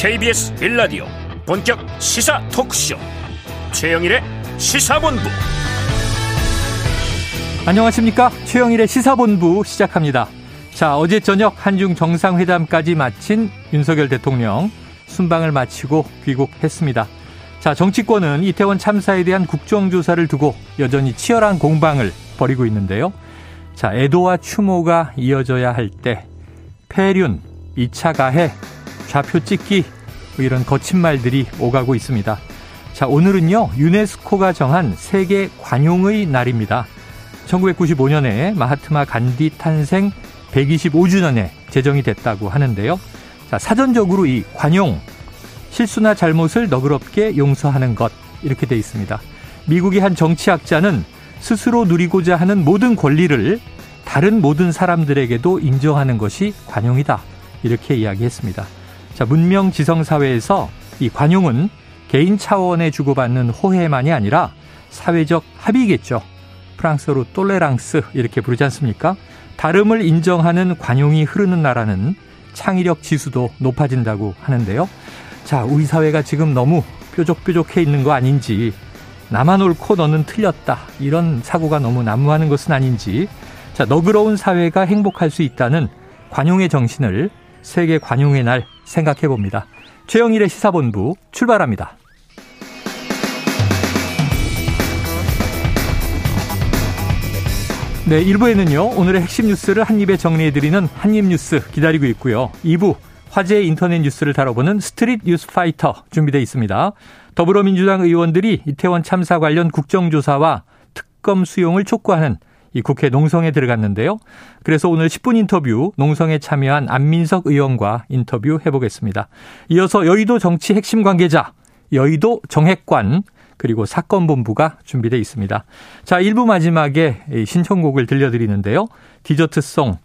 KBS 빌라디오 본격 시사 토크쇼. 최영일의 시사본부. 안녕하십니까? 최영일의 시사본부 시작합니다. 자 어제 저녁 한중 정상회담까지 마친 윤석열 대통령 순방을 마치고 귀국했습니다. 자 정치권은 이태원 참사에 대한 국정조사를 두고 여전히 치열한 공방을 벌이고 있는데요. 자 애도와 추모가 이어져야 할 때 폐륜 2차 가해 좌표 찍기 뭐 이런 거친 말들이 오가고 있습니다. 자, 오늘은요, 유네스코가 정한 세계 관용의 날입니다. 1995년에 마하트마 간디 탄생 125주년에 제정이 됐다고 하는데요. 자, 사전적으로 이 관용, 실수나 잘못을 너그럽게 용서하는 것, 이렇게 돼 있습니다. 미국의 한 정치학자는 스스로 누리고자 하는 모든 권리를 다른 모든 사람들에게도 인정하는 것이 관용이다. 이렇게 이야기했습니다. 자, 문명 지성 사회에서 이 관용은 개인 차원에 주고받는 호혜만이 아니라 사회적 합의겠죠. 프랑스어로 똘레랑스 이렇게 부르지 않습니까? 다름을 인정하는 관용이 흐르는 나라는 창의력 지수도 높아진다고 하는데요. 자, 우리 사회가 지금 너무 뾰족뾰족해 있는 거 아닌지, 나만 옳고 너는 틀렸다. 이런 사고가 너무 난무하는 것은 아닌지, 자, 너그러운 사회가 행복할 수 있다는 관용의 정신을 세계 관용의 날 생각해 봅니다. 최영일의 시사본부 출발합니다. 네, 1부에는요, 오늘의 핵심 뉴스를 한입에 정리해드리는 한입뉴스 기다리고 있고요. 2부, 화제의 인터넷 뉴스를 다뤄보는 스트릿 뉴스 파이터 준비되어 있습니다. 더불어민주당 의원들이 이태원 참사 관련 국정조사와 특검 수용을 촉구하는 이 국회 농성에 들어갔는데요. 그래서 오늘 10분 인터뷰 농성에 참여한 안민석 의원과 인터뷰 해보겠습니다. 이어서 여의도 정치 핵심 관계자, 여의도 정핵관, 그리고 사건 본부가 준비되어 있습니다. 자, 1부 마지막에 신청곡을 들려드리는데요. 디저트송,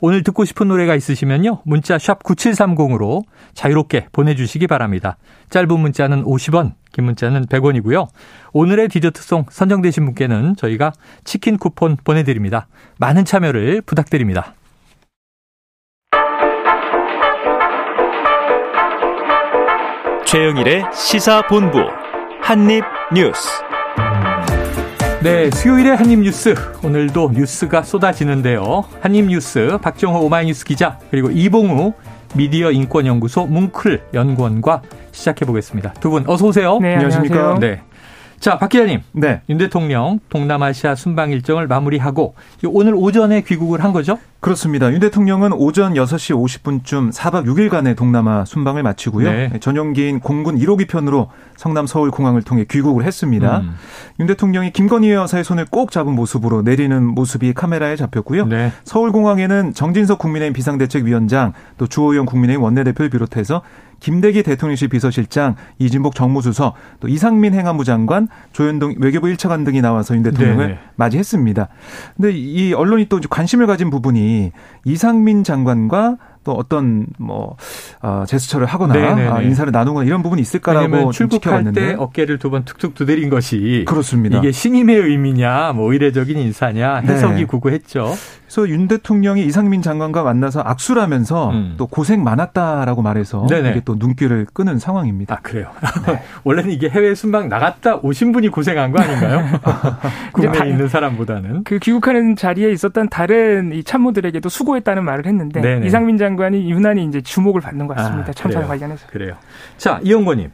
오늘 듣고 싶은 노래가 있으시면요. 문자 샵 9730으로 자유롭게 보내주시기 바랍니다. 짧은 문자는 50원, 긴 문자는 100원이고요. 오늘의 디저트송 선정되신 분께는 저희가 치킨 쿠폰 보내드립니다. 많은 참여를 부탁드립니다. 최영일의 시사본부 한입뉴스 네, 수요일의 한입뉴스. 오늘도 뉴스가 쏟아지는데요. 한입뉴스 박정호 오마이뉴스 기자 그리고 이봉우 미디어 인권연구소 뭉클 연구원과 시작해 보겠습니다. 두 분 어서 오세요. 네, 안녕하십니까? 네. 자, 박 기자님. 네. 윤 대통령 동남아시아 순방 일정을 마무리하고 오늘 오전에 귀국을 한 거죠? 그렇습니다. 윤 대통령은 오전 6시 50분쯤 4박 6일간의 동남아 순방을 마치고요. 네. 전용기인 공군 1호기 편으로 성남 서울 공항을 통해 귀국을 했습니다. 음. 윤 대통령이 김건희 여사의 손을 꼭 잡은 모습으로 내리는 모습이 카메라에 잡혔고요. 네. 서울 공항에는 정진석 국민의힘 비상대책위원장 또 주호영 국민의힘 원내대표를 비롯해서 김대기 대통령실 비서실장, 이진복 정무수석, 또 이상민 행안부 장관, 조현동 외교부 1차관 등이 나와서 윤 대통령을 네네. 맞이했습니다. 근데 이 언론이 또 관심을 가진 부분이 이상민 장관과 또 어떤 뭐 어, 제스처를 하거나 아, 인사를 나누거나 이런 부분이 있을까라고 출국할 때 어깨를 두 번 툭툭 두드린 것이 그렇습니다. 이게 신임의 의미냐, 뭐 의례적인 인사냐 해석이 네. 구구했죠. 그래서 윤 대통령이 이상민 장관과 만나서 악수를 하면서 음. 또 고생 많았다라고 말해서 네네. 이게 또 눈길을 끄는 상황입니다. 아 그래요. 네. 원래는 이게 해외 순방 나갔다 오신 분이 고생한 거 아닌가요? 국내에 있는 사람보다는 그 귀국하는 자리에 있었던 다른 이 참모들에게도 수고했다는 말을 했는데 네네. 이상민 장관이 유난히 이제 주목을 받는 것 같습니다. 아, 참사 관련해서. 그래요. 자 이영권님.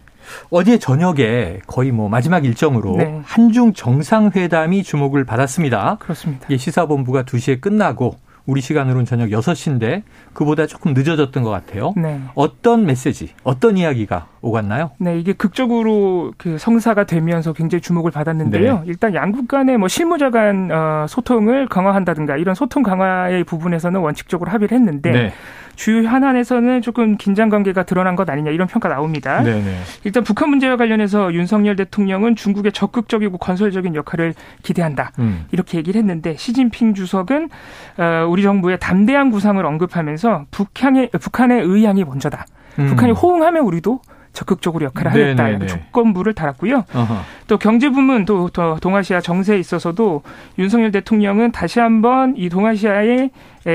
어제 저녁에 거의 뭐 마지막 일정으로 네. 한중 정상회담이 주목을 받았습니다. 그렇습니다. 이 시사본부가 2시에 끝나고 우리 시간으로는 저녁 6시인데 그보다 조금 늦어졌던 것 같아요. 네. 어떤 메시지, 어떤 이야기가 오갔나요? 네, 이게 극적으로 그 성사가 되면서 굉장히 주목을 받았는데요. 네. 일단 양국 간의 뭐 실무자 간 어, 소통을 강화한다든가 이런 소통 강화의 부분에서는 원칙적으로 합의를 했는데 네. 주요 현안에서는 조금 긴장 관계가 드러난 것 아니냐 이런 평가 나옵니다. 네네. 일단 북한 문제와 관련해서 윤석열 대통령은 중국의 적극적이고 건설적인 역할을 기대한다. 음. 이렇게 얘기를 했는데 시진핑 주석은 어, 우리 정부의 담대한 구상을 언급하면서 북한의 북한의 의향이 먼저다. 음. 북한이 호응하면 우리도 적극적으로 역할을 하겠다 이런 조건부를 달았고요. 어허. 또 경제 부문 또, 또 동아시아 정세에 있어서도 윤석열 대통령은 다시 한번 이 동아시아의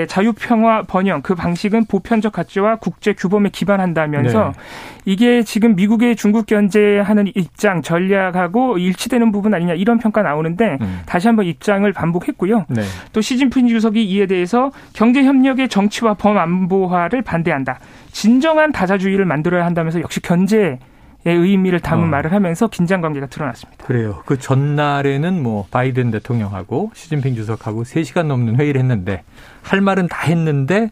자유 평화 번영 그 방식은 보편적 가치와 국제 규범에 기반한다면서 네. 이게 지금 미국의 중국 견제하는 입장 전략하고 일치되는 부분 아니냐 이런 평가 나오는데 음. 다시 한번 입장을 반복했고요. 네. 또 시진핑 주석이 이에 대해서 경제 협력의 정치와 범안보화를 반대한다. 진정한 다자주의를 만들어야 한다면서 역시 견제 의 의미를 담은 어. 말을 하면서 긴장 관계가 드러났습니다. 그래요. 그 전날에는 뭐 바이든 대통령하고 시진핑 주석하고 3시간 넘는 회의를 했는데 할 말은 다 했는데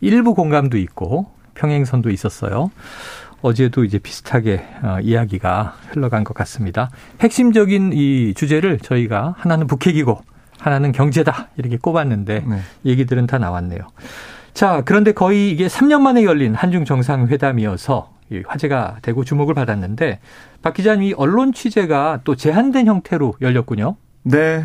일부 공감도 있고 평행선도 있었어요. 어제도 이제 비슷하게 어, 이야기가 흘러간 것 같습니다. 핵심적인 이 주제를 저희가 하나는 북핵이고 하나는 경제다 이렇게 꼽았는데 네. 얘기들은 다 나왔네요. 자, 그런데 거의 이게 3년 만에 열린 한중 정상회담이어서 화제가 되고 주목을 받았는데 박 기자님 이 언론 취재가 또 제한된 형태로 열렸군요. 네.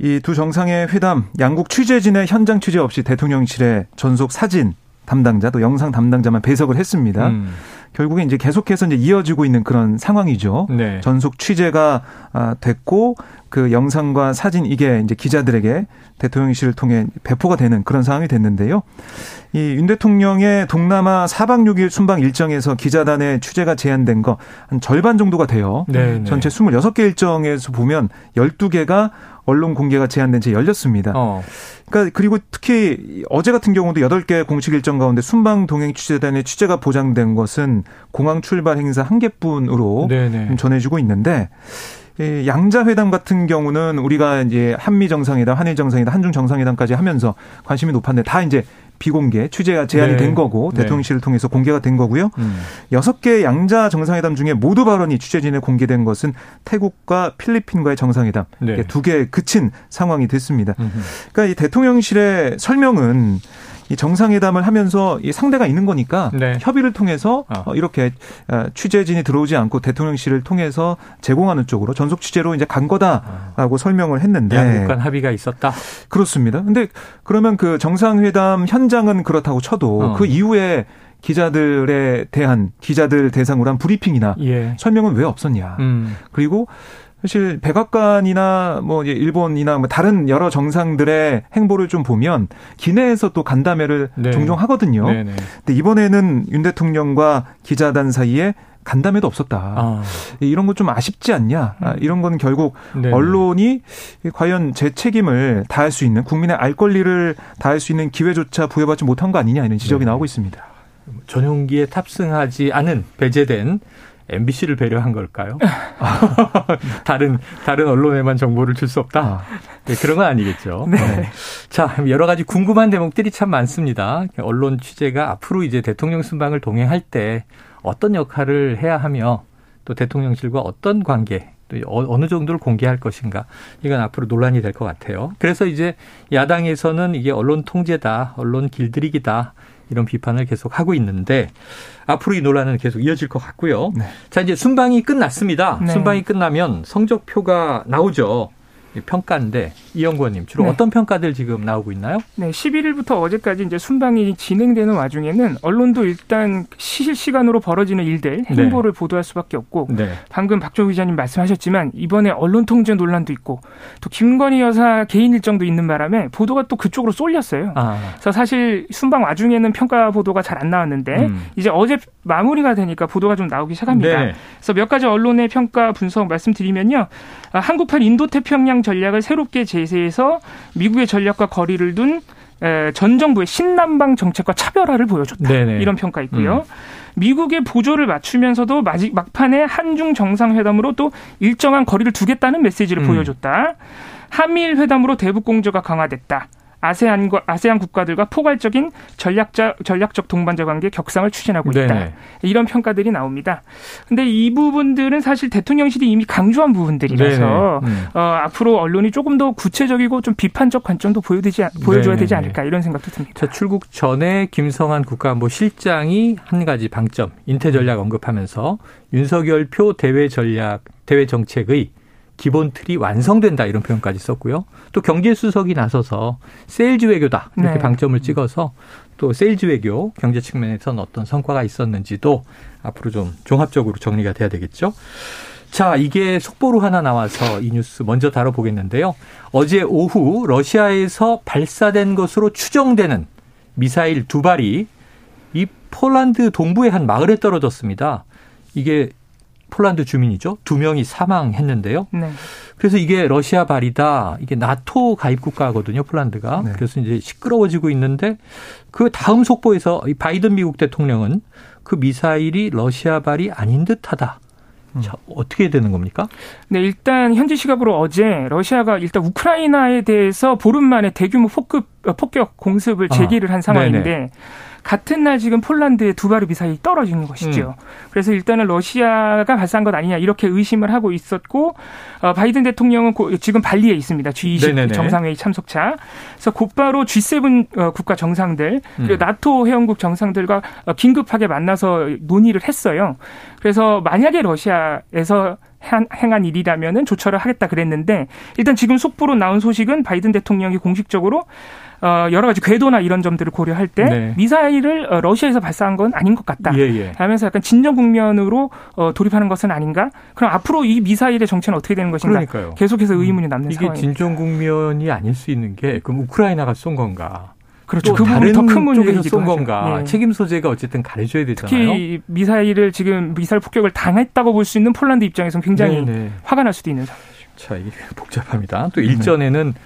이 두 정상의 회담 양국 취재진의 현장 취재 없이 대통령실에 전속 사진 담당자 또 영상 담당자만 배석을 했습니다. 음. 결국에 이제 계속해서 이제 이어지고 있는 그런 상황이죠. 네. 전속 취재가 아, 됐고 그 영상과 사진 이게 이제 기자들에게 대통령실을 통해 배포가 되는 그런 상황이 됐는데요. 이 윤 대통령의 동남아 4박 6일 순방 일정에서 기자단의 취재가 제한된 거 한 절반 정도가 돼요. 네, 네. 전체 26개 일정에서 보면 12개가 언론 공개가 제한된 채 열렸습니다. 어. 그러니까 그리고 특히 어제 같은 경우도 8개 공식 일정 가운데 순방 동행 취재단의 취재가 보장된 것은 공항 출발 행사 한 개뿐으로 네네. 전해지고 있는데 양자 회담 같은 경우는 우리가 이제 한미 정상회담, 한일 정상회담, 한중 정상회담까지 하면서 관심이 높았는데 다 이제 비공개 취재가 제한이 네. 된 거고 네. 대통령실을 통해서 공개가 된 거고요. 음. 여섯 음. 개 양자 정상회담 중에 모두 발언이 취재진에 공개된 것은 태국과 필리핀과의 정상회담 네. 두개 그친 상황이 됐습니다. 음흠. 그러니까 이 대통령실의 설명은 이 정상회담을 하면서 이 상대가 있는 거니까 네. 협의를 통해서 어. 이렇게 어, 취재진이 들어오지 않고 대통령실을 통해서 제공하는 쪽으로 전속 취재로 이제 간 거다라고 어. 설명을 했는데 양국 간 합의가 있었다. 그렇습니다. 근데 그러면 그 정상회담 현장은 그렇다고 쳐도 어. 그 이후에 기자들에 대한 기자들 대상으로 한 브리핑이나 예. 설명은 왜 없었냐. 음. 그리고 사실 백악관이나 뭐 일본이나 뭐 다른 여러 정상들의 행보를 좀 보면 기내에서 또 간담회를 네. 종종 하거든요. 네네. 네. 근데 이번에는 윤 대통령과 기자단 사이에 간담회도 없었다. 아. 이런 건좀 아쉽지 않냐? 아, 이런 건 결국 네네. 언론이 과연 제 책임을 다할 수 있는 국민의 알 권리를 다할 수 있는 기회조차 부여받지 못한 거 아니냐 이런 지적이 네. 나오고 있습니다. 전용기에 탑승하지 않은 배제된 MBC를 배려한 걸까요? 다른 다른 언론에만 정보를 줄 수 없다. 아. 네, 그런 건 아니겠죠. 네. 네. 자, 여러 가지 궁금한 대목들이 참 많습니다. 언론 취재가 앞으로 이제 대통령 순방을 동행할 때 어떤 역할을 해야 하며 또 대통령실과 어떤 관계 또 어, 어느 정도를 공개할 것인가 이건 앞으로 논란이 될 것 같아요. 그래서 이제 야당에서는 이게 언론 통제다, 언론 길들이기다 이런 비판을 계속 하고 있는데 앞으로 이 논란은 계속 이어질 것 같고요. 네. 자 이제 순방이 끝났습니다. 네. 순방이 끝나면 성적표가 나오죠. 평가인데 이영권님 주로 네. 어떤 평가들 지금 나오고 있나요? 네, 11일부터 어제까지 이제 순방이 진행되는 와중에는 언론도 일단 실시간으로 벌어지는 일들 네. 행보를 네. 보도할 수밖에 없고 네. 방금 박종 기자님 말씀하셨지만 이번에 언론 통제 논란도 있고 또 김건희 여사 개인 일정도 있는 바람에 보도가 또 그쪽으로 쏠렸어요. 아. 그래서 사실 순방 와중에는 평가 보도가 잘 안 나왔는데 음. 이제 어제 마무리가 되니까 보도가 좀 나오기 시작합니다. 네. 그래서 몇 가지 언론의 평가 분석 말씀드리면요. 아, 한국판 인도태평양 전략을 새롭게 제시해서 미국의 전략과 거리를 둔 전 정부의 신남방 정책과 차별화를 보여줬다. 네네. 이런 평가 있고요. 음. 미국의 보조를 맞추면서도 마지, 막판에 한중 정상회담으로 또 일정한 거리를 두겠다는 메시지를 음. 보여줬다. 한미일 회담으로 대북 공조가 강화됐다. 아세안과 아세안 국가들과 포괄적인 전략자 전략적 동반자 관계 격상을 추진하고 있다. 네 이런 평가들이 나옵니다. 근데 이 부분들은 사실 대통령실이 이미 강조한 부분들이라서 음. 어, 앞으로 언론이 조금 더 구체적이고 좀 비판적 관점도 보여되지 보여줘야 네네. 되지 않을까 이런 생각도 듭니다. 자, 출국 전에 김성한 국가안보 실장이 한 가지 방점 인태 전략 언급하면서 윤석열 표 대외 전략 대외 정책의 기본 틀이 완성된다 이런 표현까지 썼고요. 또 경제 수석이 나서서 세일즈 외교다 이렇게 네. 방점을 찍어서 또 세일즈 외교 경제 측면에서는 어떤 성과가 있었는지도 앞으로 좀 종합적으로 정리가 돼야 되겠죠. 자, 이게 속보로 하나 나와서 이 뉴스 먼저 다뤄보겠는데요. 어제 오후 러시아에서 발사된 것으로 추정되는 미사일 두 발이 이 폴란드 동부의 한 마을에 떨어졌습니다. 이게 폴란드 주민이죠. 두 명이 사망했는데요. 네. 그래서 이게 러시아 발이다. 이게 나토 가입 국가거든요. 폴란드가. 네. 그래서 이제 시끄러워지고 있는데 그 다음 속보에서 이 바이든 미국 대통령은 그 미사일이 러시아 발이 아닌 듯하다. 음. 자, 어떻게 되는 겁니까? 네, 일단 현지 시각으로 어제 러시아가 일단 우크라이나에 대해서 보름 만에 대규모 폭급 어, 폭격 공습을 제기를 아, 한 상황인데 네네. 같은 날 지금 폴란드에 두 발의 미사일이 떨어지는 것이죠. 음. 그래서 일단은 러시아가 발사한 것 아니냐 이렇게 의심을 하고 있었고 어, 바이든 대통령은 고, 지금 발리에 있습니다. G20 네네네. 정상회의 참석차. 그래서 곧바로 G7 어, 국가 정상들 그리고 음. 나토 회원국 정상들과 어, 긴급하게 만나서 논의를 했어요. 그래서 만약에 러시아에서 행한 일이라면은 조처를 하겠다 그랬는데 일단 지금 속보로 나온 소식은 바이든 대통령이 공식적으로 어, 여러 가지 궤도나 이런 점들을 고려할 때 네. 미사일을 어, 러시아에서 발사한 건 아닌 것 같다. 예, 예. 하면서 약간 진정 국면으로 어, 돌입하는 것은 아닌가? 그럼 앞으로 이 미사일의 정체는 어떻게 되는 것인가? 그러니까요. 계속해서 음. 의문이 남는 이게 상황입니다. 진정 국면이 아닐 수 있는 게 그럼 우크라이나가 쏜 건가? 그렇죠. 그 다른 더큰 문제에서 쏜 건가? 네. 책임 소재가 어쨌든 가려져야 되잖아요. 특히 미사일을 지금 미사일 폭격을 당했다고 볼 수 있는 폴란드 입장에서는 굉장히 네네. 네. 화가 날 수도 있는 상황이죠. 자, 이게 복잡합니다. 또 일전에는 네.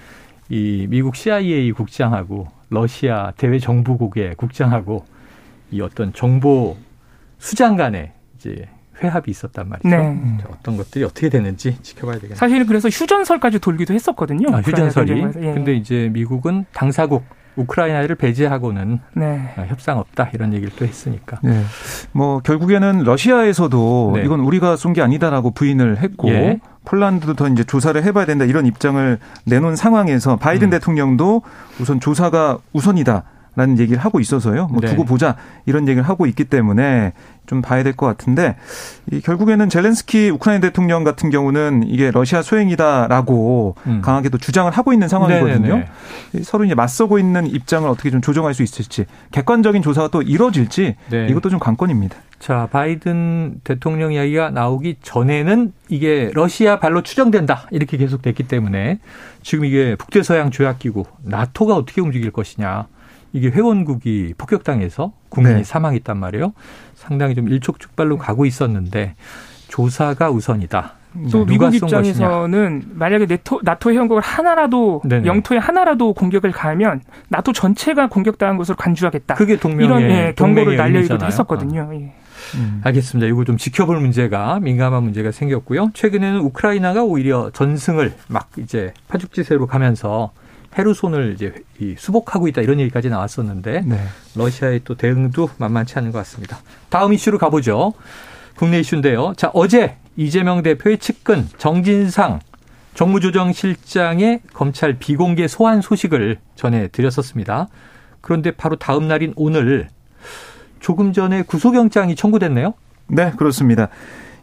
이 미국 CIA 국장하고 러시아 대외 정부국의 국장하고 이 어떤 정보 수장 간에 이제 회합이 있었단 말이죠. 네. 어떤 것들이 어떻게 되는지 지켜봐야 되겠네요. 사실은 그래서 휴전설까지 돌기도 했었거든요. 아, 휴전설이. 예. 근데 이제 미국은 당사국 우크라이나를 배제하고는 네. 어, 협상 없다 이런 얘기를 또 했으니까. 네. 뭐 결국에는 러시아에서도 네. 이건 우리가 쏜 게 아니다라고 부인을 했고 예. 폴란드도 더 이제 조사를 해봐야 된다 이런 입장을 내놓은 상황에서 바이든 음. 대통령도 우선 조사가 우선이다. 라는 얘기를 하고 있어서요. 뭐 네. 두고 보자 이런 얘기를 하고 있기 때문에 좀 봐야 될 것 같은데 이 결국에는 젤렌스키 우크라이나 대통령 같은 경우는 이게 러시아 소행이다라고 음. 강하게 도 주장을 하고 있는 상황이거든요. 네네네. 서로 이제 맞서고 있는 입장을 어떻게 좀 조정할 수 있을지 객관적인 조사가 또 이뤄질지 네. 이것도 좀 관건입니다. 자, 바이든 대통령 이야기가 나오기 전에는 이게 러시아 발로 추정된다. 이렇게 계속 됐기 때문에 지금 이게 북대서양 조약기구 나토가 어떻게 움직일 것이냐. 이게 회원국이 폭격당해서 국민이 네. 사망했단 말이에요. 상당히 좀 일촉즉발로 가고 있었는데 조사가 우선이다. 또 미국 입장에서는 것이냐. 만약에 네토, 나토 회원국을 하나라도 네네. 영토에 하나라도 공격을 가하면 나토 전체가 공격당한 것으로 간주하겠다. 그게 동명의 이런 예, 경고를 날려기도 했었거든요. 아. 예. 음. 알겠습니다. 이거 좀 지켜볼 문제가 민감한 문제가 생겼고요. 최근에는 우크라이나가 오히려 전승을 막 이제 파죽지세로 가면서 헤르손을 이제 수복하고 있다 이런 얘기까지 나왔었는데 네. 러시아의 또 대응도 만만치 않은 것 같습니다. 다음 이슈로 가보죠. 국내 이슈인데요. 자 어제 이재명 대표의 측근 정진상 정무조정실장의 검찰 비공개 소환 소식을 전해드렸었습니다. 그런데 바로 다음 날인 오늘 조금 전에 구속영장이 청구됐네요. 네, 그렇습니다.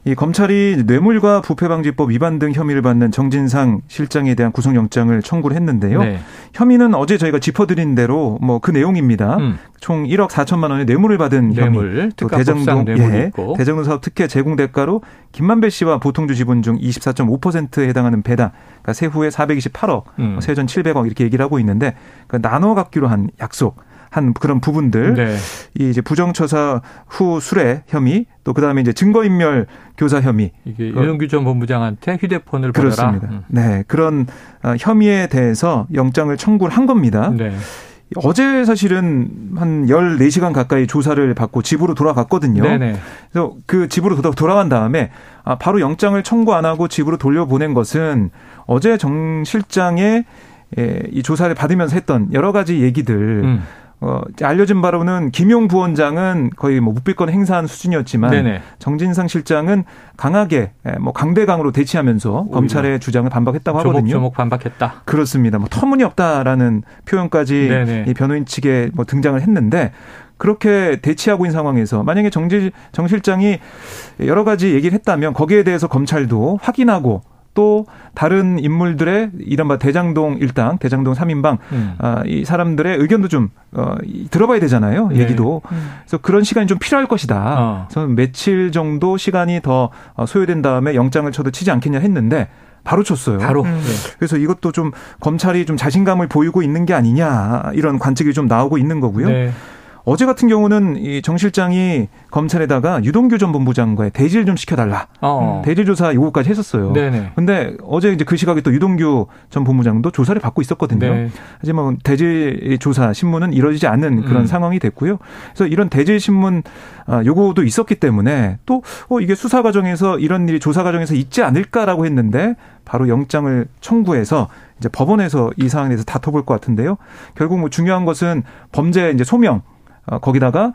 이 검찰이 뇌물과 부패방지법 위반 등 혐의를 받는 정진상 실장에 대한 구속영장을 청구를 했는데요. 네. 혐의는 어제 저희가 짚어드린 대로 뭐 그 내용입니다. 음. 총 1억 4천만 원의 뇌물을 받은 뇌물, 혐의, 또 대정동 예, 대정동 사업 특혜 제공 대가로 김만배 씨와 보통주 지분 중 24.5%에 해당하는 배당, 그러니까 세후에 428억, 음. 세전 700억 이렇게 얘기를 하고 있는데 그 나눠 갖기로 한 약속. 한 그런 부분들 네. 이 이제 부정처사 후 수뢰 혐의 또 그다음에 이제 증거인멸 교사 혐의 이게 윤영규 전 본부장한테 휴대폰을 그렇습니다. 음. 네 그런 어, 혐의에 대해서 영장을 청구를 한 겁니다. 네. 어제 사실은 한 14시간 가까이 조사를 받고 집으로 돌아갔거든요. 네네. 그래서 그 집으로 돌아간 다음에 아, 바로 영장을 청구 안 하고 집으로 돌려보낸 것은 어제 정 실장의 예, 이 조사를 받으면서 했던 여러 가지 얘기들 음. 어, 알려진 바로는 김용 부원장은 거의 뭐 묵비권 행사한 수준이었지만 네네. 정진상 실장은 강하게 예, 뭐 강대강으로 대치하면서 검찰의 주장을 반박했다고 하거든요. 조목 반박했다. 그렇습니다. 뭐 터무니없다라는 표현까지 네네. 이 변호인 측에 뭐 등장을 했는데 그렇게 대치하고 있는 상황에서 만약에 정지 정 실장이 여러 가지 얘기를 했다면 거기에 대해서 검찰도 확인하고 또 다른 인물들의 이른바 대장동 일당, 대장동 3인방 음. 아, 이 사람들의 의견도 좀 어, 들어봐야 되잖아요. 네. 얘기도. 음. 그래서 그런 시간이 좀 필요할 것이다. 어. 그래서 며칠 정도 시간이 더 어, 소요된 다음에 영장을 쳐도 치지 않겠냐 했는데 바로 쳤어요. 바로. 음. 네. 그래서 이것도 좀 검찰이 좀 자신감을 보이고 있는 게 아니냐 이런 관측이 좀 나오고 있는 거고요. 네. 어제 같은 경우는 이 정 실장이 검찰에다가 유동규 전 본부장과의 대질 좀 시켜달라. 어. 대질 조사 요구까지 했었어요. 네네. 근데 어제 이제 그 시각에 또 유동규 전 본부장도 조사를 받고 있었거든요. 네. 하지만 대질 조사 신문은 이뤄지지 않는 그런 음. 상황이 됐고요. 그래서 이런 대질 신문 아, 요구도 있었기 때문에 또 어, 이게 수사 과정에서 이런 일이 조사 과정에서 있지 않을까라고 했는데 바로 영장을 청구해서 이제 법원에서 이 사안에 대해서 다퉈볼 것 같은데요. 결국 뭐 중요한 것은 범죄 이제 소명 어, 거기다가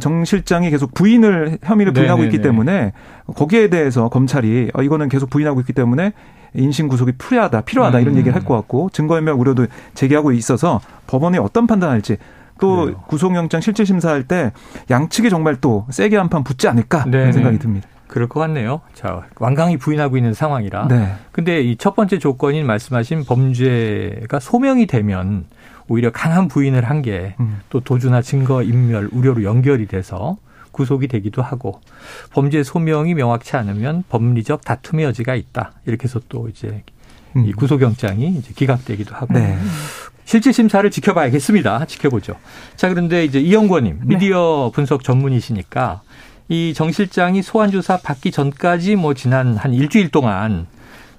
정 실장이 계속 부인을 혐의를 부인하고 네네네. 있기 때문에 거기에 대해서 검찰이 어, 이거는 계속 부인하고 있기 때문에 인신 구속이 필요하다, 필요하다 이런 음. 얘기를 할 것 같고 증거인멸 우려도 제기하고 있어서 법원이 어떤 판단할지 또 그래요. 구속영장 실질 심사할 때 양측이 정말 또 세게 한 판 붙지 않을까 그런 생각이 듭니다. 그럴 것 같네요. 자, 완강히 부인하고 있는 상황이라. 네. 근데 이 첫 번째 조건인 말씀하신 범죄가 소명이 되면 오히려 강한 부인을 한 게또 음. 도주나 증거 인멸 우려로 연결이 돼서 구속이 되기도 하고 범죄 소명이 명확치 않으면 법리적 다툼의 여지가 있다. 이렇게 해서 또 이제 음. 이 구속영장이 이제 기각되기도 하고 네. 실질 심사를 지켜봐야겠습니다. 지켜보죠. 자 그런데 이제 이영권님 네. 미디어 분석 전문이시니까 이 정 실장이 소환 조사 받기 전까지 뭐 지난 한 일주일 동안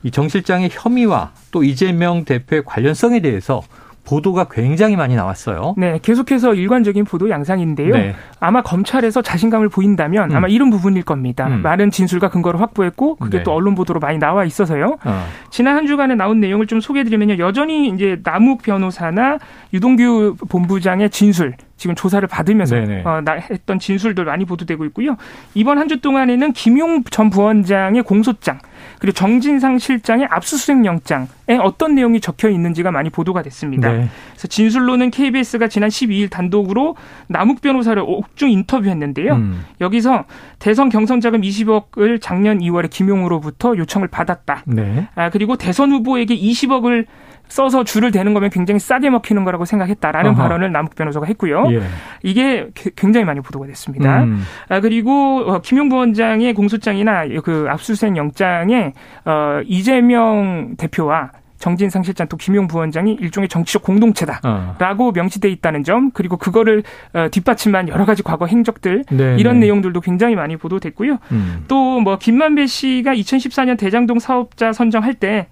이 정 실장의 혐의와 또 이재명 대표의 관련성에 대해서 보도가 굉장히 많이 나왔어요. 네, 계속해서 일관적인 보도 양상인데요. 네. 아마 검찰에서 자신감을 보인다면 음. 아마 이런 부분일 겁니다. 음. 많은 진술과 근거를 확보했고 그게 네. 또 언론 보도로 많이 나와 있어서요. 어. 지난 한 주간에 나온 내용을 좀 소개해드리면요. 여전히 이제 남욱 변호사나 유동규 본부장의 진술 지금 조사를 받으면서 어, 했던 진술들 많이 보도되고 있고요. 이번 한 주 동안에는 김용 전 부원장의 공소장 그리고 정진상 실장의 압수수색 영장에 어떤 내용이 적혀 있는지가 많이 보도가 됐습니다. 네. 그래서 진술로는 KBS가 지난 12일 단독으로 남욱 변호사를 옥중 인터뷰했는데요. 음. 여기서 대선 경선 자금 20억을 작년 2월에 김용으로부터 요청을 받았다. 네. 아, 그리고 대선 후보에게 20억을 써서 줄을 대는 거면 굉장히 싸게 먹히는 거라고 생각했다라는 아하. 발언을 남욱 변호사가 했고요. 예. 이게 굉장히 많이 보도가 됐습니다. 음. 아, 그리고 어, 김용 부원장의 공소장이나 그 압수수색 영장에 어, 이재명 대표와 정진상 실장 또 김용 부원장이 일종의 정치적 공동체다라고 어. 명시돼 있다는 점 그리고 그거를 어, 뒷받침한 여러 가지 과거 행적들 네네. 이런 네. 내용들도 굉장히 많이 보도됐고요. 음. 또뭐 김만배 씨가 2014년 대장동 사업자 선정할 때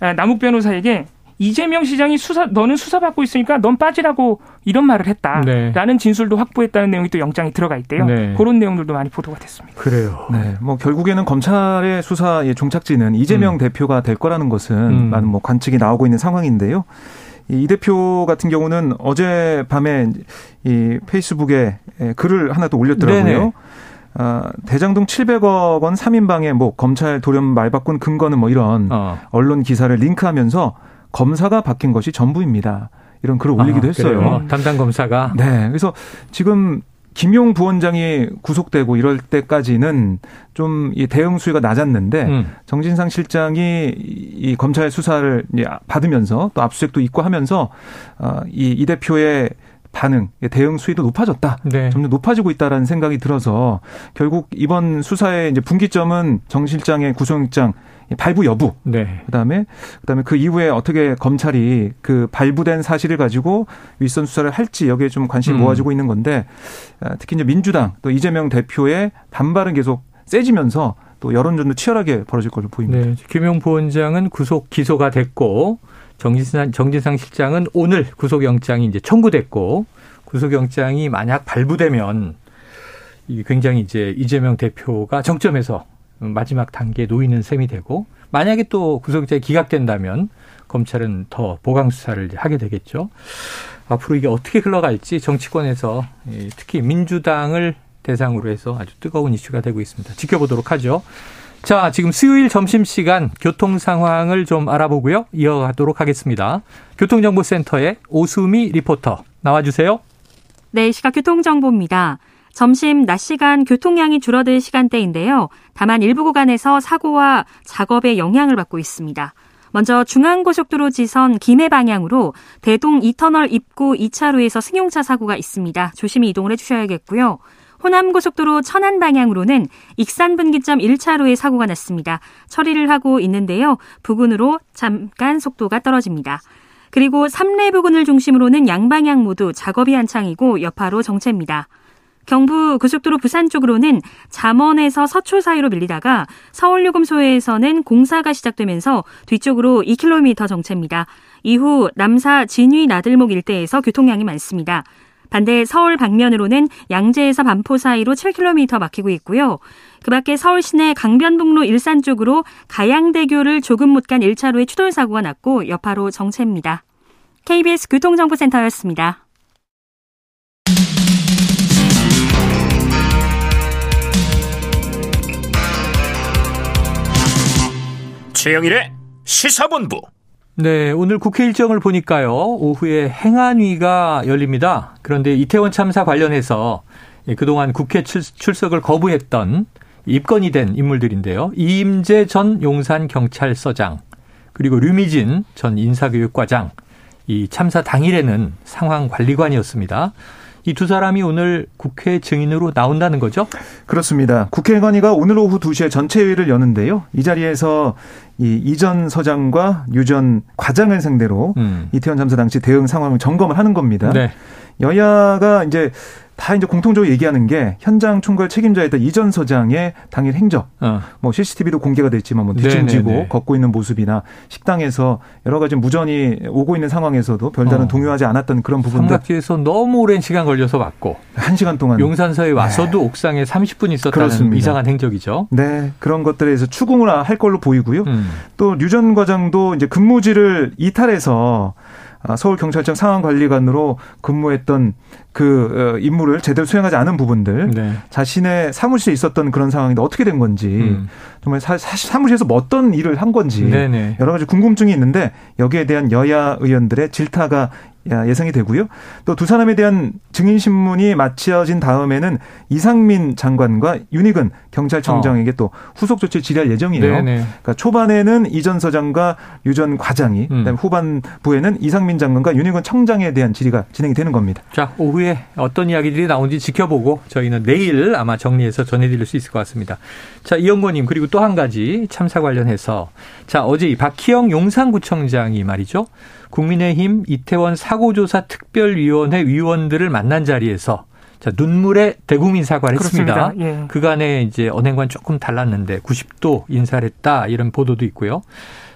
아, 남욱 변호사에게 이재명 시장이 수사 너는 수사받고 있으니까 넌 빠지라고 이런 말을 했다라는 네. 진술도 확보했다는 내용이 또 영장에 들어가 있대요. 네. 그런 내용들도 많이 보도가 됐습니다. 그래요. 네, 뭐 결국에는 검찰의 수사의 종착지는 이재명 음. 대표가 될 거라는 것은 음. 많은 뭐 관측이 나오고 있는 상황인데요. 이 대표 같은 경우는 어제 밤에 이 페이스북에 글을 하나 또 올렸더라고요. 네네. 아, 대장동 700억 원 3인방에 뭐 검찰 돌연 말바꾼 근거는 뭐 이런 어. 언론 기사를 링크하면서 검사가 바뀐 것이 전부입니다. 이런 글을 올리기도 아, 했어요. 담당 검사가. 네. 그래서 지금 김용 부원장이 구속되고 이럴 때까지는 좀 이 대응 수위가 낮았는데 음. 정진상 실장이 이 검찰 수사를 받으면서 또 압수수색도 있고 하면서 어, 이, 이 대표의 반응, 대응 수위도 높아졌다. 네. 점점 높아지고 있다라는 생각이 들어서 결국 이번 수사의 이제 분기점은 정 실장의 구속영장 발부 여부. 네. 그다음에 그다음에 그 이후에 어떻게 검찰이 그 발부된 사실을 가지고 윗선 수사를 할지 여기에 좀 관심이 음. 모아지고 있는 건데 아, 특히 이제 민주당 또 이재명 대표의 반발은 계속 세지면서 또 여론전도 치열하게 벌어질 걸로 보입니다. 네. 김용 부원장은 구속 기소가 됐고 정진상 정진상 실장은 오늘 구속영장이 이제 청구됐고 구속영장이 만약 발부되면 이 굉장히 이제 이재명 대표가 정점에서 마지막 단계에 놓이는 셈이 되고 만약에 또 구속영장이 기각된다면 검찰은 더 보강 수사를 하게 되겠죠. 앞으로 이게 어떻게 흘러갈지 정치권에서 특히 민주당을 대상으로 해서 아주 뜨거운 이슈가 되고 있습니다. 지켜보도록 하죠. 자, 지금 수요일 점심시간 교통 상황을 좀 알아보고요. 이어가도록 하겠습니다. 교통정보센터의 오수미 리포터 나와주세요. 네, 시각 교통정보입니다. 점심 낮 시간 교통량이 줄어들 시간대인데요. 다만 일부 구간에서 사고와 작업에 영향을 받고 있습니다. 먼저 중앙고속도로 지선 김해 방향으로 대동 2터널 입구 2차로에서 승용차 사고가 있습니다. 조심히 이동을 해주셔야겠고요. 호남고속도로 천안 방향으로는 익산 분기점 1차로에 사고가 났습니다. 처리를 하고 있는데요. 부근으로 잠깐 속도가 떨어집니다. 그리고 삼례 부근을 중심으로는 양방향 모두 작업이 한창이고 여파로 정체입니다. 경부 고속도로 부산 쪽으로는 잠원에서 서초 사이로 밀리다가 서울요금소에서는 공사가 시작되면서 뒤쪽으로 2km 정체입니다. 이후 남사 진위 나들목 일대에서 교통량이 많습니다. 반대 서울 방면으로는 양재에서 반포 사이로 7km 막히고 있고요. 그 밖에 서울 시내 강변북로 일산 쪽으로 가양대교를 조금 못 간 1차로에 추돌 사고가 났고 여파로 정체입니다. KBS 교통정보센터였습니다. 최영일의 시사본부. 네, 오늘 국회 일정을 보니까요. 오후에 행안위가 열립니다. 그런데 이태원 참사 관련해서 그동안 국회 출석을 거부했던 입건이 된 인물들인데요. 이임재 전 용산경찰서장, 그리고 류미진 전 인사교육과장, 이 참사 당일에는 상황관리관이었습니다. 이 두 사람이 오늘 국회 증인으로 나온다는 거죠? 그렇습니다. 국회관위가 오늘 오후 2시에 전체 회의를 여는데요. 이 자리에서 이 이전 서장과 유전 과장을 상대로 음. 이태원 참사 당시 대응 상황을 점검을 하는 겁니다. 네. 여야가 이제 다 이제 공통적으로 얘기하는 게 현장 총괄 책임자였던 이전 서장의 당일 행적, 어. 뭐 CCTV도 공개가 됐지만 뭐 뒷짐지고 네네네. 걷고 있는 모습이나 식당에서 여러 가지 무전이 오고 있는 상황에서도 별다른 어. 동요하지 않았던 그런 부분들. 삼각지에서 너무 오랜 시간 걸려서 왔고 한 시간 동안 용산서에 와서도 네. 옥상에 30분 있었다는 그렇습니다. 이상한 행적이죠. 네, 그런 것들에서 추궁을 할 걸로 보이고요. 음. 또 유전 과장도 이제 근무지를 이탈해서 아, 서울경찰청 상황관리관으로 근무했던 그 어, 임무를 제대로 수행하지 않은 부분들, 네. 자신의 사무실에 있었던 그런 상황인데 어떻게 된 건지, 음. 정말 사, 사실 사무실에서 뭐 어떤 일을 한 건지 네네. 여러 가지 궁금증이 있는데 여기에 대한 여야 의원들의 질타가 예상이 되고요. 또 두 사람에 대한 증인 신문이 마치어진 다음에는 이상민 장관과 윤희근 경찰청장에게 어. 또 후속 조치 질의할 예정이에요. 네네. 그러니까 초반에는 이전 서장과 유전 과장이, 음. 그다음에 후반부에는 이상민 장관과 윤희근 청장에 대한 질의가 진행이 되는 겁니다. 자, 오후에 어떤 이야기들이 나온지 지켜보고 저희는 내일 아마 정리해서 전해드릴 수 있을 것 같습니다. 자, 이영권님 그리고 또 한 가지 참사 관련해서 자 어제 이 박희영 용산구청장이 말이죠. 국민의힘 이태원 사고조사 특별위원회 위원들을 만난 자리에서 자, 눈물의 대국민 사과를 그렇습니다. 했습니다. 예. 그간에 이제 언행과는 조금 달랐는데 90도 인사를 했다 이런 보도도 있고요.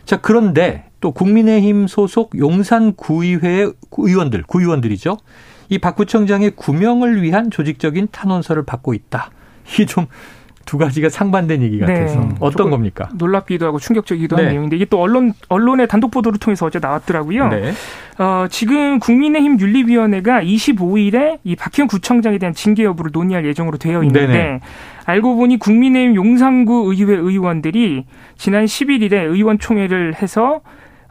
자, 그런데 또 국민의힘 소속 용산 구의회 의원들, 구의원들이죠. 이 박 구청장의 구명을 위한 조직적인 탄원서를 받고 있다. 이게 좀 두 가지가 상반된 얘기 네. 같아서 네. 어떤 겁니까? 놀랍기도 하고 충격적이기도 한 네. 내용인데 이게 또 언론 언론의 단독 보도를 통해서 어제 나왔더라고요. 네. 어, 지금 국민의힘 윤리위원회가 25일에 이 박희영 구청장에 대한 징계 여부를 논의할 예정으로 되어 있는데 네네. 알고 보니 국민의힘 용산구 의회 의원들이 지난 11일에 의원총회를 해서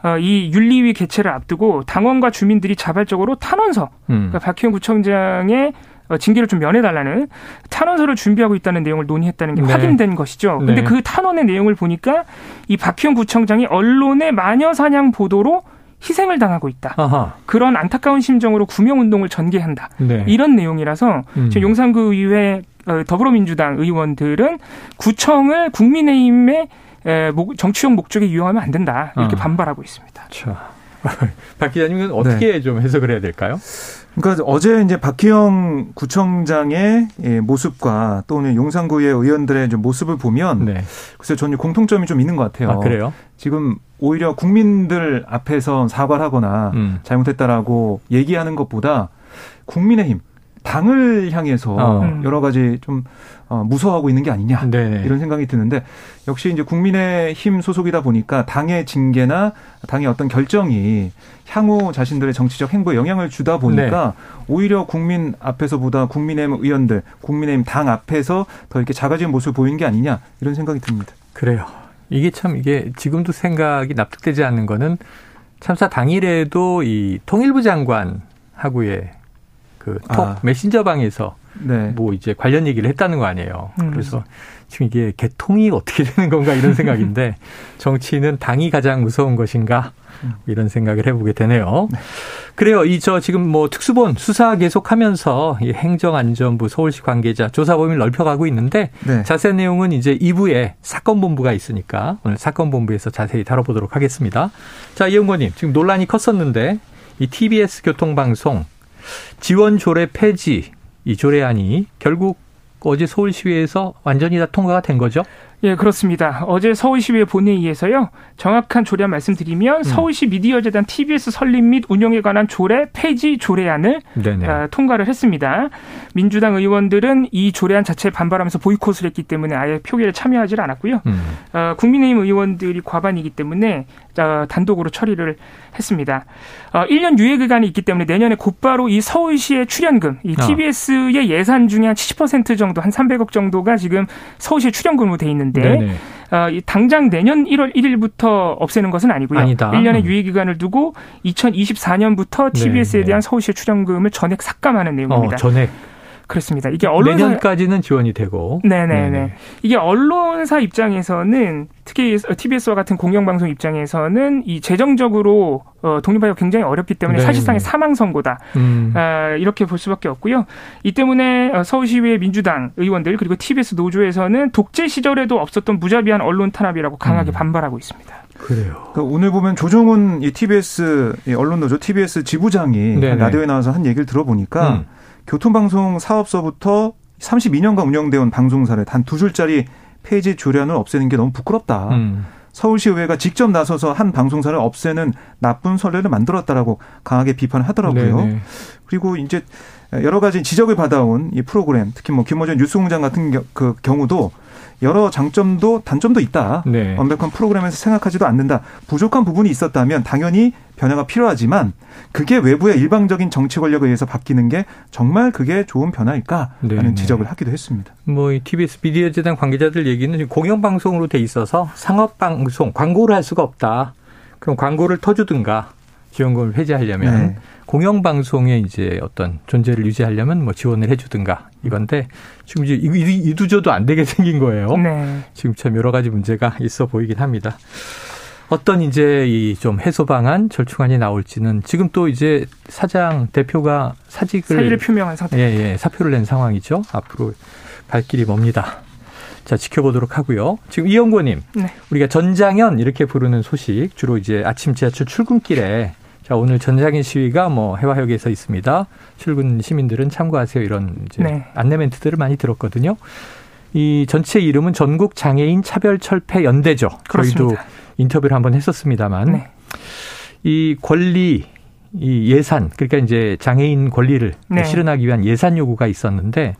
어, 이 윤리위 개최를 앞두고 당원과 주민들이 자발적으로 탄원서, 음. 그러니까 박희영 구청장의 어, 징계를 좀 면해달라는 탄원서를 준비하고 있다는 내용을 논의했다는 게 네. 확인된 것이죠. 근데 네. 그 탄원의 내용을 보니까 이 박희영 구청장이 언론의 마녀 사냥 보도로 희생을 당하고 있다. 아하. 그런 안타까운 심정으로 구명 운동을 전개한다. 네. 이런 내용이라서 음. 지금 용산구 의회 어, 더불어민주당 의원들은 구청을 국민의힘의 정치용 목적에 이용하면 안 된다. 이렇게 아. 반발하고 있습니다. 박 기자님은 어떻게 네. 좀 해석을 해야 될까요? 그러니까 어제 이제 박희영 구청장의 예, 모습과 또는 용산구의 의원들의 좀 모습을 보면 네. 글쎄 저는 공통점이 좀 있는 것 같아요. 아, 그래요? 지금 오히려 국민들 앞에서 사과를 하거나 음. 잘못했다라고 얘기하는 것보다 국민의힘 당을 향해서 어. 여러 가지 좀 어, 무서워하고 있는 게 아니냐 네 이런 생각이 드는데 역시 이제 국민의힘 소속이다 보니까 당의 징계나 당의 어떤 결정이 향후 자신들의 정치적 행보에 영향을 주다 보니까 네. 오히려 국민 앞에서보다 국민의힘 의원들, 국민의힘 당 앞에서 더 이렇게 작아진 모습을 보인 게 아니냐 이런 생각이 듭니다. 그래요. 이게 참 이게 지금도 생각이 납득되지 않는 거는 참사 당일에도 이 통일부 장관하고의 그톡 아. 메신저 방에서 네. 뭐 이제 관련 얘기를 했다는 거 아니에요. 음. 그래서 지금 이게 개통이 어떻게 되는 건가 이런 생각인데 정치는 당이 가장 무서운 것인가 이런 생각을 해보게 되네요. 네. 그래요. 이 저 지금 뭐 특수본 수사 계속하면서 이 행정안전부 서울시 관계자 조사 범위를 넓혀가고 있는데 네. 자세한 내용은 이제 2부에 사건 본부가 있으니까 오늘 사건 본부에서 자세히 다뤄보도록 하겠습니다. 자 이영권님 지금 논란이 컸었는데 이 TBS 교통방송 지원 조례 폐지 이 조례안이 결국 어제 서울시의회에서 완전히 다 통과가 된 거죠? 예, 그렇습니다. 어제 서울시의회 본회의에서요. 정확한 조례안 말씀드리면 음. 서울시 미디어재단 TBS 설립 및 운영에 관한 조례 폐지 조례안을 어, 통과를 했습니다. 민주당 의원들은 이 조례안 자체에 반발하면서 보이콧을 했기 때문에 아예 표결에 참여하지 않았고요. 음. 어, 국민의힘 의원들이 과반이기 때문에 어, 단독으로 처리를 했습니다. 어, 1년 유예 기간이 있기 때문에 내년에 곧바로 이 서울시의 출연금, 이 TBS의 어. 예산 중에 한 70% 정도, 한 300억 정도가 지금 서울시의 출연금으로 돼 있는데 어, 당장 내년 1월 1일부터 없애는 것은 아니고요. 아니다. 1년의 음. 유예 기간을 두고 2024년부터 TBS에 네네. 대한 서울시의 출연금을 전액 삭감하는 내용입니다. 어, 전액. 그렇습니다. 이게 언론사 내년까지는 지원이 되고. 네네네. 네네. 이게 언론사 입장에서는 특히 TBS와 같은 공영방송 입장에서는 이 재정적으로 어, 독립하기가 굉장히 어렵기 때문에 네. 사실상의 사망 선고다. 음. 아, 이렇게 볼 수밖에 없고요. 이 때문에 어, 서울시의회 민주당 의원들 그리고 TBS 노조에서는 독재 시절에도 없었던 무자비한 언론 탄압이라고 강하게 음. 반발하고 있습니다. 그래요. 그러니까 오늘 보면 조정훈 이 TBS 이 언론 노조 TBS 지부장이 라디오에 나와서 한 얘기를 들어보니까. 음. 교통방송 사업서부터 32년간 운영되어 온 방송사를 단 두 줄짜리 폐지 조례안을 없애는 게 너무 부끄럽다. 음. 서울시의회가 직접 나서서 한 방송사를 없애는 나쁜 선례를 만들었다라고 강하게 비판을 하더라고요. 네네. 그리고 이제 여러 가지 지적을 받아온 이 프로그램, 특히 뭐 김어준 뉴스공장 같은 겨, 그 경우도 여러 장점도 단점도 있다. 네. 완벽한 프로그램에서 생각하지도 않는다. 부족한 부분이 있었다면 당연히 변화가 필요하지만 그게 외부의 일방적인 정치 권력에 의해서 바뀌는 게 정말 그게 좋은 변화일까라는 네, 네. 지적을 하기도 했습니다. 뭐 이 TBS 미디어 재단 관계자들 얘기는 공영 방송으로 돼 있어서 상업 방송 광고를 할 수가 없다. 그럼 광고를 터주든가 지원금을 회지하려면 네. 공영방송의 이제 어떤 존재를 유지하려면 뭐 지원을 해주든가 이건데 지금 이제 이두저도 안 되게 생긴 거예요. 네. 지금 참 여러 가지 문제가 있어 보이긴 합니다. 어떤 이제 이 좀 해소 방안, 절충안이 나올지는 지금 또 이제 사장 대표가 사직을 사의를 표명한 상태. 예, 예, 사표를 낸 상황이죠. 앞으로 갈 길이 멉니다. 자, 지켜보도록 하고요. 지금 이영구님, 네. 우리가 전장현 이렇게 부르는 소식 주로 이제 아침 지하철 출근길에 자, 오늘 전장현 시위가 뭐 해화역에서 있습니다. 출근 시민들은 참고하세요. 이런 이제 네. 안내 멘트들을 많이 들었거든요. 이 전체 이름은 전국 장애인 차별 철폐 연대죠. 그렇습니다. 저희도 인터뷰를 한번 했었습니다만 네. 이 권리 이 예산 그러니까 이제 장애인 권리를 네. 실현하기 위한 예산 요구가 있었는데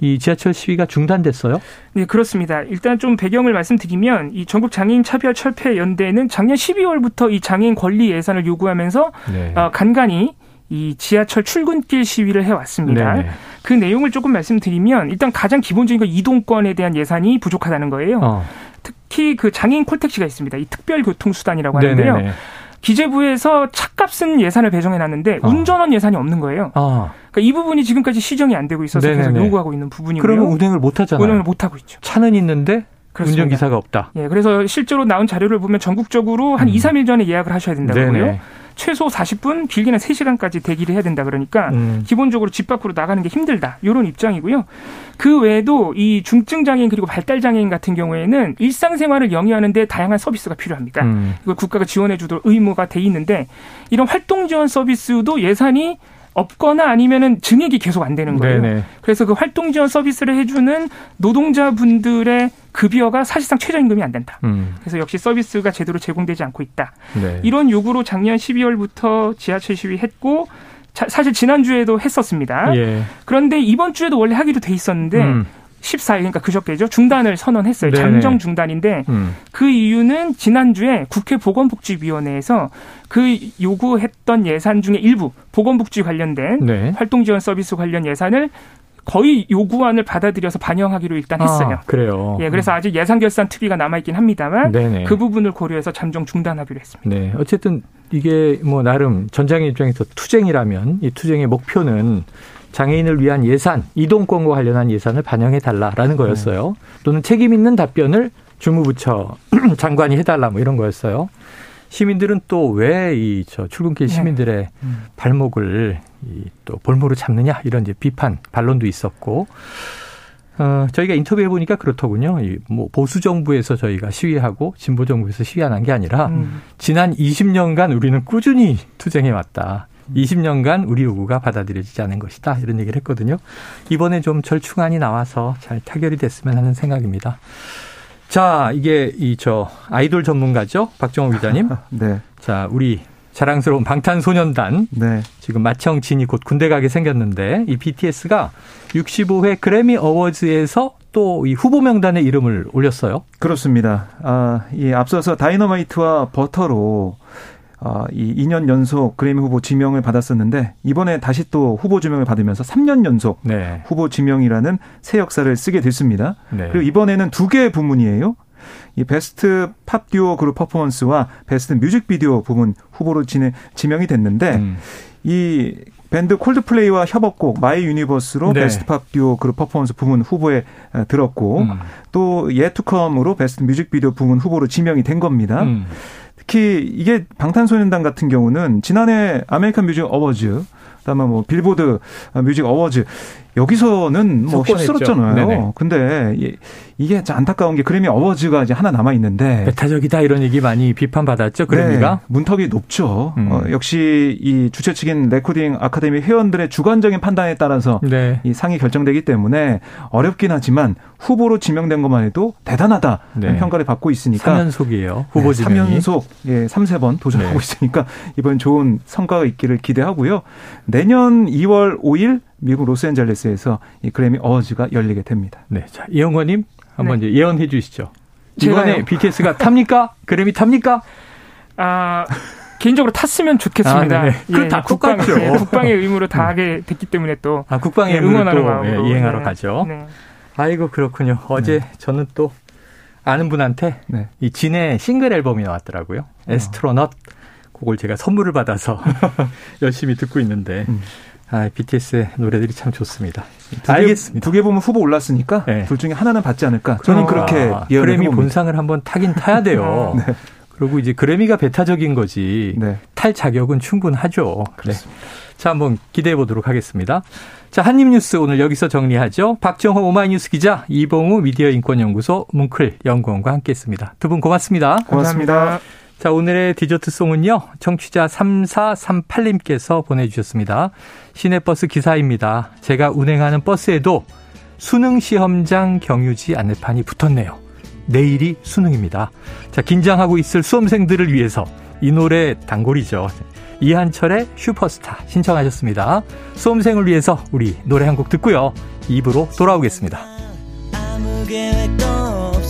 이 지하철 시위가 중단됐어요? 네, 그렇습니다. 일단 좀 배경을 말씀드리면 이 전국 장애인 차별 철폐 연대는 작년 12월부터 이 장애인 권리 예산을 요구하면서 네. 어, 간간히 이 지하철 출근길 시위를 해왔습니다. 네네. 그 내용을 조금 말씀드리면 일단 가장 기본적인 건 이동권에 대한 예산이 부족하다는 거예요. 어. 특히 그 장애인 콜택시가 있습니다. 이 특별교통수단이라고 하는데요. 네네네. 기재부에서 차값은 예산을 배정해 놨는데 어. 운전원 예산이 없는 거예요. 어. 그러니까 이 부분이 지금까지 시정이 안 되고 있어서 네네네. 계속 요구하고 있는 부분이고요. 그러면 운행을 못 하잖아요. 운행을 못 하고 있죠. 차는 있는데 그렇습니다. 운전기사가 없다. 예, 그래서 실제로 나온 자료를 보면 전국적으로 한 음. 2, 3일 전에 예약을 하셔야 된다고요. 최소 40분, 길게는 3시간까지 대기를 해야 된다 그러니까 음. 기본적으로 집 밖으로 나가는 게 힘들다. 이런 입장이고요. 그 외에도 이 중증 장애인 그리고 발달 장애인 같은 경우에는 일상생활을 영위하는 데 다양한 서비스가 필요합니다. 음. 이걸 국가가 지원해 주도록 의무가 돼 있는데 이런 활동 지원 서비스도 예산이 없거나 아니면은 증액이 계속 안 되는 거예요. 네네. 그래서 그 활동 지원 서비스를 해주는 노동자분들의 급여가 사실상 최저임금이 안 된다. 음. 그래서 역시 서비스가 제대로 제공되지 않고 있다. 네. 이런 요구로 작년 12월부터 지하철 시위했고 사실 지난주에도 했었습니다. 예. 그런데 이번 주에도 원래 하기로 돼 있었는데 음. 14일 그러니까 그저께죠 중단을 선언했어요. 네네. 잠정 중단인데 음. 그 이유는 지난주에 국회 보건복지위원회에서 그 요구했던 예산 중에 일부 보건복지 관련된 네. 활동 지원 서비스 관련 예산을 거의 요구안을 받아들여서 반영하기로 일단 했어요. 아, 그래요. 예, 그래서 아직 예산 결산 특위가 남아 있긴 합니다만 네네. 그 부분을 고려해서 잠정 중단하기로 했습니다. 네, 어쨌든 이게 뭐 나름 전장의 입장에서 투쟁이라면 이 투쟁의 목표는 장애인을 위한 예산, 이동권과 관련한 예산을 반영해 달라라는 거였어요. 네. 또는 책임 있는 답변을 주무부처 장관이 해달라 뭐 이런 거였어요. 시민들은 또 왜 이 저 출근길 네. 시민들의 네. 음. 발목을 이또 볼모로 잡느냐 이런 이제 비판 반론도 있었고 어, 저희가 인터뷰해 보니까 그렇더군요. 이 뭐 보수 정부에서 저희가 시위하고 진보 정부에서 시위 안 한 게 아니라 음. 지난 20년간 우리는 꾸준히 투쟁해 왔다. 20년간 우리 요구가 받아들여지지 않은 것이다. 이런 얘기를 했거든요. 이번에 좀 절충안이 나와서 잘 타결이 됐으면 하는 생각입니다. 자, 이게 이 저 아이돌 전문가죠. 박정호 기자님. 네. 자, 우리 자랑스러운 방탄소년단. 네. 지금 마청 진이 곧 군대 가게 생겼는데 이 BTS가 65회 그래미 어워즈에서 또 이 후보 명단에 이름을 올렸어요. 그렇습니다. 아, 이 앞서서 다이너마이트와 버터로 어, 이 2년 연속 그래미 후보 지명을 받았었는데 이번에 다시 또 후보 지명을 받으면서 3년 연속 네. 후보 지명이라는 새 역사를 쓰게 됐습니다. 네. 그리고 이번에는 두 개의 부문이에요. 이 베스트 팝 듀오 그룹 퍼포먼스와 베스트 뮤직비디오 부문 후보로 지내, 지명이 됐는데 음. 이 밴드 콜드플레이와 협업곡 My Universe로 네. 베스트 팝 듀오 그룹 퍼포먼스 부문 후보에 들었고 음. 또 Yet To Come으로 베스트 뮤직비디오 부문 후보로 지명이 된 겁니다. 음. 특히 이게 방탄소년단 같은 경우는 지난해 아메리칸 뮤직 어워즈 그다음에 뭐 빌보드 뮤직 어워즈 여기서는 뭐 휩쓸었잖아요. 근데 이게 안타까운 게 그래미 어워즈가 이제 하나 남아 있는데 배타적이다 이런 얘기 많이 비판받았죠. 그래미가 네, 문턱이 높죠. 음. 어, 역시 이 주최 측인 레코딩 아카데미 회원들의 주관적인 판단에 따라서 네. 이 상이 결정되기 때문에 어렵긴 하지만 후보로 지명된 것만 해도 대단하다 네. 평가를 받고 있으니까 3연속이에요. 후보 네, 3연속 예, 3, 4번 도전하고 네. 있으니까 이번 좋은 성과가 있기를 기대하고요. 내년 2월 5일 미국 로스앤젤레스에서 이 그래미 어워즈가 열리게 됩니다. 네. 자, 이영권님 한번 네. 예언해 주시죠. 이번에 제가요? BTS가 탑니까? 그래미 탑니까? 아, 개인적으로 탔으면 좋겠습니다. 아, 네. 예, 다 국방, 예, 국방의 의무로 다하게 됐기 때문에 또 아, 국방의 예, 응원하러 또 예, 이행하러 네. 가죠. 네. 아이고 그렇군요. 어제 네. 저는 또 아는 분한테 네. 이 진의 싱글 앨범이 나왔더라고요. 에스트로넛. 그걸 제가 선물을 받아서 열심히 듣고 있는데 음. 아, BTS의 노래들이 참 좋습니다. 두 알겠습니다. 두 개 보면 후보 올랐으니까 네. 둘 중에 하나는 받지 않을까. 저는 아, 그렇게 그래미 본상을 한번 타긴 타야 돼요. 네. 그리고 이제 그래미가 배타적인 거지 네. 탈 자격은 충분하죠. 네. 자, 한번 기대해 보도록 하겠습니다. 자, 한입뉴스 오늘 여기서 정리하죠. 박정호 오마이뉴스 기자, 이봉우 미디어 인권연구소 뭉클 연구원과 함께했습니다. 두 분 고맙습니다. 고맙습니다. 감사합니다. 자, 오늘의 디저트송은요. 청취자 3438님께서 보내주셨습니다. 시내버스 기사입니다. 제가 운행하는 버스에도 수능 시험장 경유지 안내판이 붙었네요. 내일이 수능입니다. 자, 긴장하고 있을 수험생들을 위해서 이 노래 단골이죠. 이한철의 슈퍼스타 신청하셨습니다. 수험생을 위해서 우리 노래 한 곡 듣고요. 입으로 돌아오겠습니다. 아무 계획도